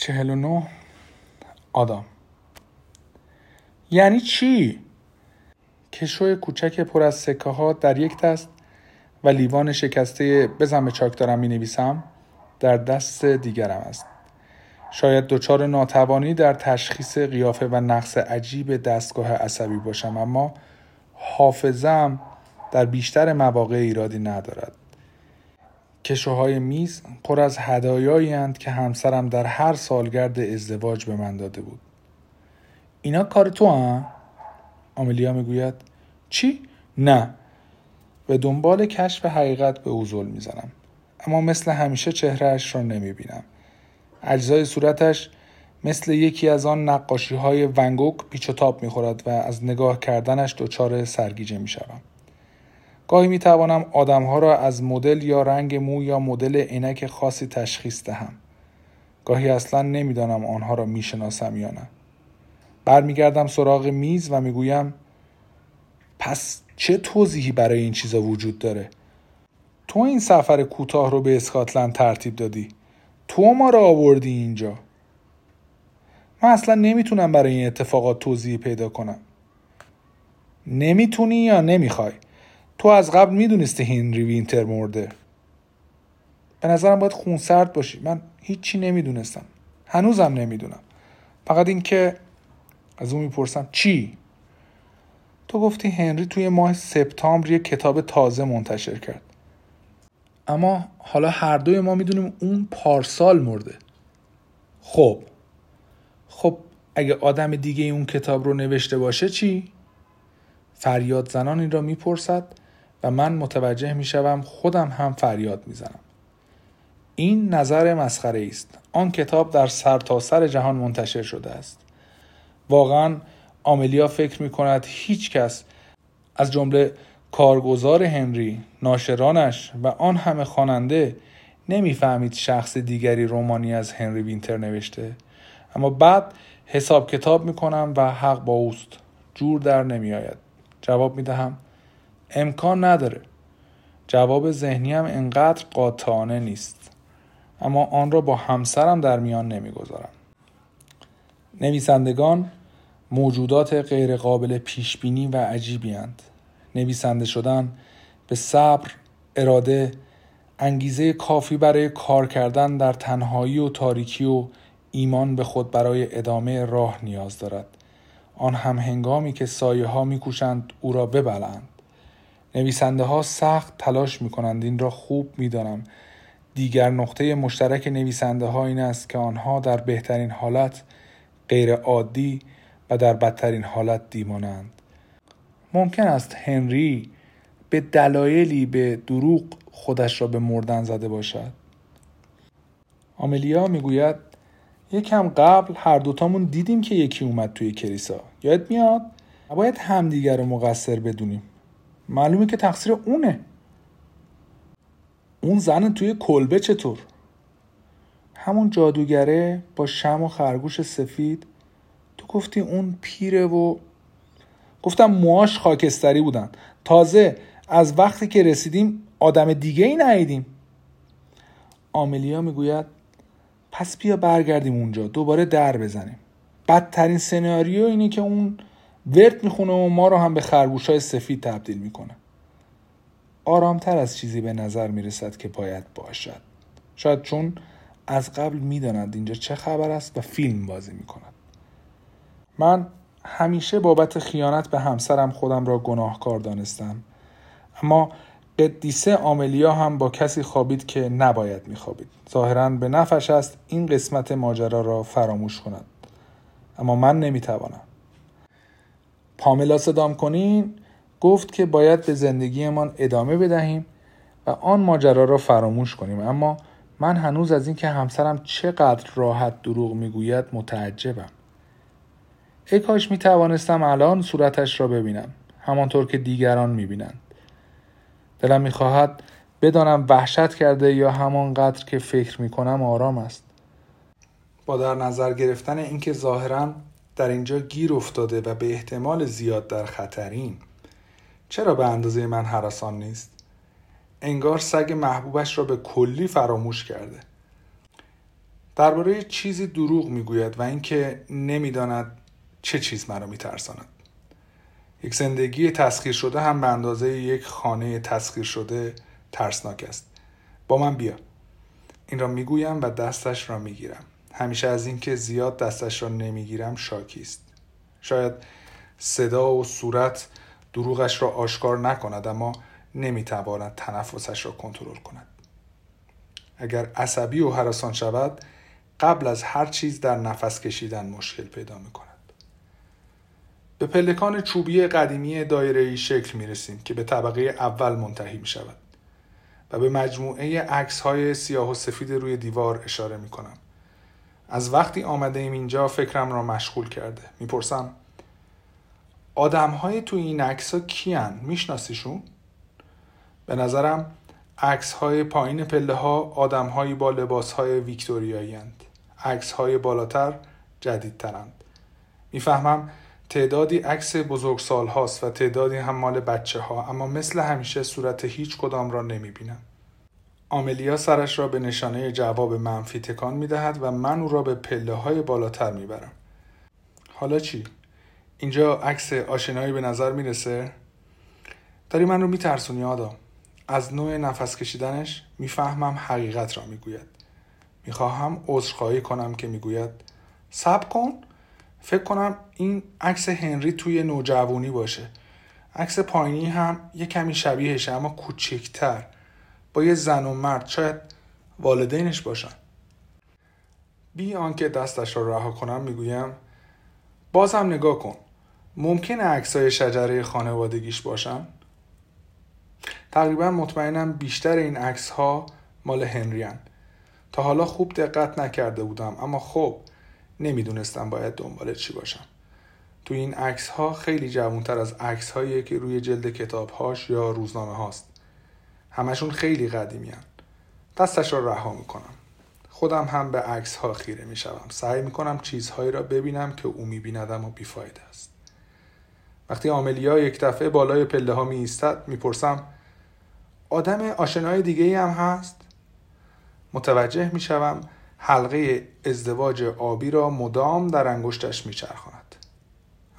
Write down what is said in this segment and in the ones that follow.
49 آدام یعنی چی؟ کشوی کوچک پر از سکه ها در یک دست و لیوان شکسته بزن به چاک دارم می نویسم در دست دیگرم است. شاید دچار ناتوانی در تشخیص قیافه و نقص عجیب دستگاه عصبی باشم اما حافظم در بیشتر مواقع ایرادی ندارد. کشوهای میز پر از هدایایی که همسرم در هر سالگرد ازدواج به من داده بود. اینا کار تو هم؟ آملیا می‌گوید چی؟ نه. به دنبال کشف حقیقت به اوزول می‌زنم. اما مثل همیشه چهرهش را نمی‌بینم. اجزای صورتش مثل یکی از آن نقاشی های ونگوک پیچ و تاب می‌خورد و از نگاه کردنش دچار سرگیجه می‌شوم. گاهی می توانم آدم ها را از مدل یا رنگ مو یا مدل عینک خاصی تشخیص دهم. گاهی اصلا نمی‌دانم آنها را می‌شناسم یا نه. برمیگردم سراغ میز و می‌گویم پس چه توضیحی برای این چیزا وجود داره؟ تو این سفر کوتاه رو به اسکاتلند ترتیب دادی. تو ما را آوردی اینجا. من اصلا نمی‌تونم برای این اتفاقات توضیحی پیدا کنم. نمی‌تونی یا نمی‌خوای؟ تو از قبل می‌دونستی هنری وینتر مرده. به نظرم باید خونسرد باشی. من هیچی نمی‌دونستم. هنوزم نمی‌دونم. فقط اینکه از اون می‌پرسم چی؟ تو گفتی هنری توی ماه سپتامبر یه کتاب تازه منتشر کرد. اما حالا هر دوی ما می‌دونیم اون پارسال مرده. خب. خب اگه آدم دیگه اون کتاب رو نوشته باشه چی؟ فریاد زنان این را می‌پرسد. و من متوجه می شوم خودم هم فریاد می زنم. این نظر مسخره است. آن کتاب در سرتاسر سر جهان منتشر شده است. واقعا آملیا فکر می کند هیچ کس از جمله کارگزار هنری، ناشرانش و آن همه خواننده نمی‌فهمید شخص دیگری رومانی از هنری وینتر نوشته اما بعد حساب کتاب می کنم و حق با اوست جور در نمی آید جواب می دهم امکان نداره. جواب ذهنی هم انقدر قاطعانه نیست. اما آن را با همسرم در میان نمی‌گذارم. نویسندگان موجودات غیرقابل پیشبینی و عجیبی هند. نویسنده شدن به صبر، اراده، انگیزه کافی برای کار کردن در تنهایی و تاریکی و ایمان به خود برای ادامه راه نیاز دارد. آن هم هنگامی که سایه ها میکوشند او را ببلند. نویسنده ها سخت تلاش می کنند این را خوب می دانم. دیگر نقطه مشترک نویسنده ها این است که آنها در بهترین حالت غیر عادی و در بدترین حالت دیمانند. ممکن است هنری به دلایلی به دروغ خودش را به مردن زده باشد. آملیا می‌گوید یکم قبل هر دوتامون دیدیم که یکی اومد توی کلیسا. یاد میاد؟ نباید همدیگر رو مقصر بدونیم. معلومه که تقصیر اونه. اون زن توی کلبه چطور؟ همون جادوگره با شم و خرگوش سفید. تو گفتی اون پیره و گفتم موهاش خاکستری بودن. تازه از وقتی که رسیدیم آدم دیگه ای ندیدیم. آملیا می‌گوید پس بیا برگردیم اونجا دوباره در بزنیم. بدترین سناریو اینه که اون ورد می‌خونه و ما رو هم به خرگوش های سفید تبدیل می‌کنه. آرامتر از چیزی به نظر می‌رسد که باید باشد. شاید چون از قبل می‌داند اینجا چه خبر است و فیلم بازی می‌کند. من همیشه بابت خیانت به همسرم خودم را گناهکار دانستم اما قدیسه آملیا هم با کسی خوابید که نباید میخوابید. ظاهرا به نفش است این قسمت ماجرا را فراموش کند. اما من نمی‌توانم. پاملا صدام کنین گفت که باید به زندگیمان ادامه بدهیم و آن ماجرا را فراموش کنیم. اما من هنوز از اینکه همسرم چقدر راحت دروغ می‌گوید متعجبم. ای کاش می توانستم الان صورتش را ببینم همانطور که دیگران می بینند دلم می خواهد بدانم وحشت کرده یا همانقدر که فکر می کنم آرام است. با در نظر گرفتن اینکه ظاهرا در اینجا گیر افتاده و به احتمال زیاد در خطرین. چرا به اندازه من حراسان نیست؟ انگار سگ محبوبش را به کلی فراموش کرده. درباره چیزی دروغ می‌گوید و اینکه نمی‌داند چه چیز مرا میترساند. یک زندگی تسخیر شده هم به اندازه یک خانه تسخیر شده ترسناک است. با من بیا. این را می‌گویم و دستش را می‌گیرم. همیشه از اینکه زیاد دستش را نمی‌گیرم شاکی است شاید صدا و صورت دروغش را آشکار نکند اما نمی‌تواند تنفسش را کنترل کند اگر عصبی و حراسان شود قبل از هر چیز در نفس کشیدن مشکل پیدا می کند. به پلکان چوبی قدیمی دایره شکل می رسیم که به طبقه اول منتهی می شود و به مجموعه عکس های سیاه و سفید روی دیوار اشاره می کنم. از وقتی آمده ایم اینجا فکرم را مشغول کرده. می‌پرسم آدم های تو این عکس ها کیان؟ میشناسیشون؟ به نظرم عکس های پایین پله ها آدم هایی با لباس های ویکتوریایی عکس های بالاتر جدیدترند می‌فهمم تعدادی عکس بزرگسال هاست و تعدادی هم مال بچه ها اما مثل همیشه صورت هیچ کدام را نمی بینم. آملیا سرش را به نشانه جواب منفی تکان می دهد و من او را به پله های بالاتر می برم. حالا چی؟ اینجا عکس آشنایی به نظر می‌رسه؟ داری من رو میترسونی آدم از نوع نفس کشیدنش می‌فهمم حقیقت را می‌گوید می‌خواهم عذرخواهی کنم که می‌گوید صبر کن فکر کنم این عکس هنری توی نوجوانی باشه عکس پایینی هم یه کمی شبیهشه اما کوچکتر با یه زن و مرد شاید والدینش باشن. بی آنکه دستش را رها کنم می‌گویم بازم نگاه کن ممکنه عکسای شجره خانوادگیش باشن؟ تقریبا مطمئنم بیشتر این عکس ها مال هنریان تا حالا خوب دقت نکرده بودم اما خب نمی‌دونستم باید دنبال چی باشم. تو این عکس ها خیلی جوانتر از عکس هایی که روی جلد کتاب هاش یا روزنامه هاست همشون خیلی قدیمی هن. دستش را رها می‌کنم خودم هم به عکس ها خیره می‌شوم سعی می‌کنم چیزهایی را ببینم که او میبیندم و بیفایده است وقتی آملیا یک دفعه بالای پله ها می می‌پرسم آدم آشنای دیگه هم هست متوجه می شوم حلقه ازدواج آبی را مدام در انگشتش می چرخاند.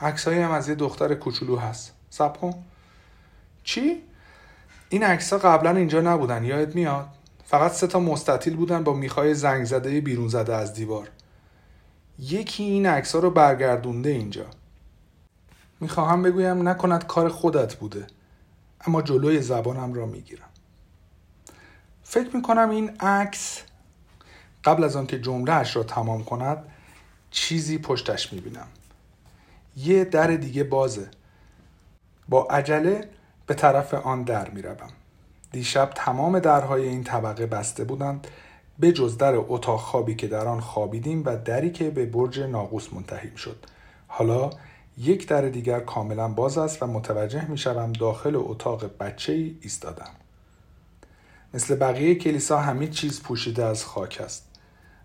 عکسایی هم از یه دختر کوچولو هست. سب کن. چی؟ این عکس قبلا اینجا نبودن یادت میاد؟ فقط سه تا مستطیل بودن با میخای زنگ زده بیرون زده از دیوار. یکی این عکس رو برگردونده اینجا. می‌خواهم بگویم نکند کار خودت بوده. اما جلوی زبانم را می‌گیرم. فکر می‌کنم این عکس قبل از آنکه جملهاش را تمام کند چیزی پشتش می‌بینم یه در دیگه بازه با عجله به طرف آن در می‌روم. دیشب تمام درهای این طبقه بسته بودند به جز در اتاق خوابی که در آن خوابیدیم و دری که به برج ناقوس منتهی شد. حالا یک در دیگر کاملا باز است و متوجه می شوم داخل اتاق بچه ای ایستادم. مثل بقیه کلیسا همه چیز پوشیده از خاک است.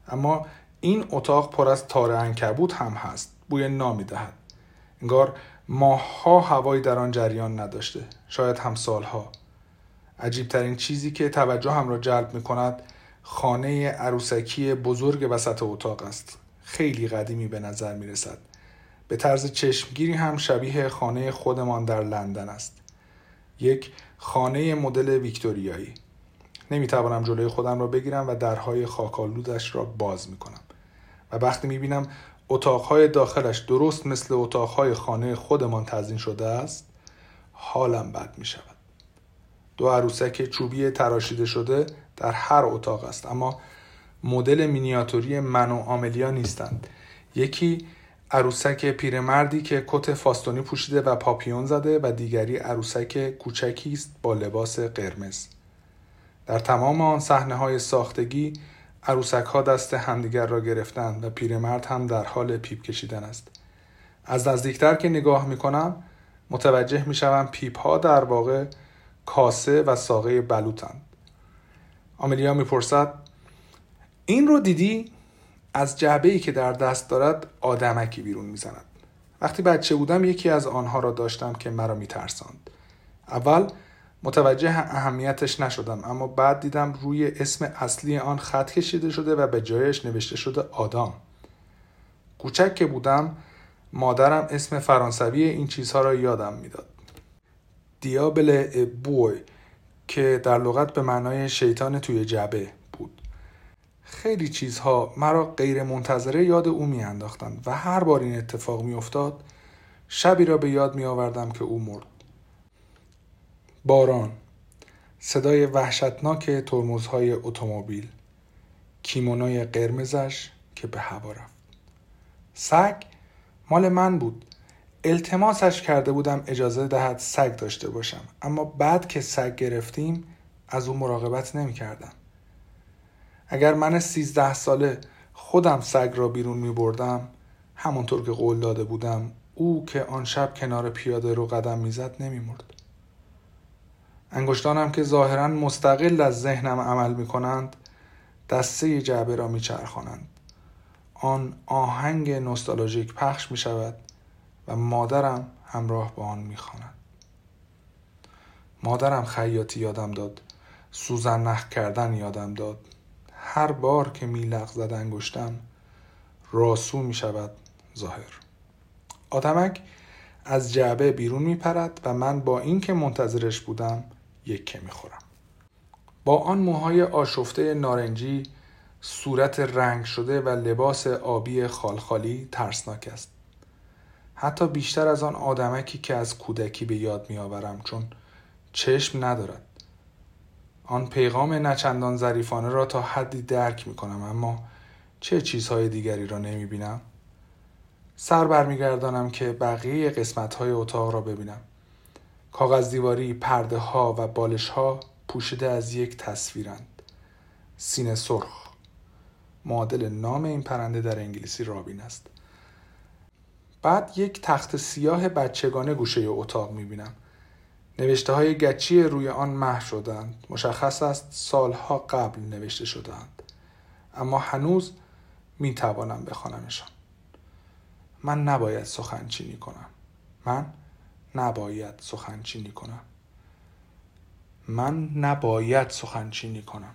اما این اتاق پر از تار انکبوت هم هست بوی نامی دهد. انگار ماهها هوایی در آن جریان نداشته. شاید هم سالها. عجیب ترین چیزی که توجه هم را جلب می کند خانه عروسکی بزرگ وسط اتاق است. خیلی قدیمی به نظر می رسد به طرز چشمگیری هم شبیه خانه خودمان در لندن است. یک خانه مدل ویکتوریایی. نمی‌توانم جلوی خودم را بگیرم و درهای خاکالودش را باز می‌کنم. و وقتی می‌بینم اتاقهای داخلش درست مثل اتاقهای خانه خودمان تزین شده است حالم بد می شود دو عروسک چوبی تراشیده شده در هر اتاق است اما مدل مینیاتوری من و آملیا نیستند. یکی عروسک پیرمردی که کت فاستونی پوشیده و پاپیون زده و دیگری عروسک کوچکی است با لباس قرمز. در تمام آن صحنه های ساختگی عروسک ها دست همدیگر را گرفتند و پیرمرد هم در حال پیپ کشیدن است. از نزدیکتر که نگاه می کنم متوجه می شوم پیپ ها در واقع کاسه و ساقه بلوتند آملیا می‌پرسد این رو دیدی؟ از جعبه ای که در دست دارد آدمکی بیرون می‌زند. وقتی بچه بودم یکی از آنها را داشتم که مرا میترساند. اول متوجه اهمیتش نشدم اما بعد دیدم روی اسم اصلی آن خط کشیده شده و به جایش نوشته شده آدام. کوچک که بودم مادرم اسم فرانسوی این چیزها را یادم می‌داد. دیابل بوی که در لغت به معنای شیطان توی جبه بود. خیلی چیزها مرا غیر منتظره یاد او میانداختند و هر بار این اتفاق میافتاد شبی را به یاد می آوردم که او مرد. باران صدای وحشتناک ترمزهای اتومبیل کیمونای قرمزش که به هوا رفت. سگ مال من بود. التماسش کرده بودم اجازه دهد سگ داشته باشم اما بعد که سگ گرفتیم از او مراقبت نمی کردم. اگر من سیزده ساله خودم سگ را بیرون می بردم همونطور که قول داده بودم او که آن شب کنار پیاده رو قدم می‌زد نمیمرد انگشتانم که ظاهرا مستقل از ذهنم عمل می کنند دسته جعبه را میچرخانند. آن آهنگ نوستالژیک پخش می شود و مادرم همراه با آن می مادرم خیاطی یادم داد سوزن نخ کردن یادم داد. هر بار که می لغزد انگشتم راسو می شود ظاهر. آدمک از جعبه بیرون می پرد و من با اینکه منتظرش بودم یکه می خورم. با آن موهای آشفته نارنجی صورت رنگ شده و لباس آبی خالخالی ترسناک است. حتی بیشتر از آن آدمکی که از کودکی به یاد می آورم چون چشم ندارد. آن پیغام نچندان ظریفانه را تا حدی درک می کنم اما چه چیزهای دیگری را نمی بینم؟ سر برمیگردانم که بقیه قسمت های اتاق را ببینم. کاغذ دیواری، پرده ها و بالش ها پوشیده از یک تصویرند. سینه سرخ. معادل نام این پرنده در انگلیسی رابین است. بعد یک تخت سیاه بچگانه گوشه اتاق می‌بینم. نوشته های گچی روی آن محو شدند مشخص است سالها قبل نوشته شدند اما هنوز می‌توانم بخوانمشان. من نباید سخنچینی کنم. من نباید سخنچینی کنم. من نباید سخنچینی کنم.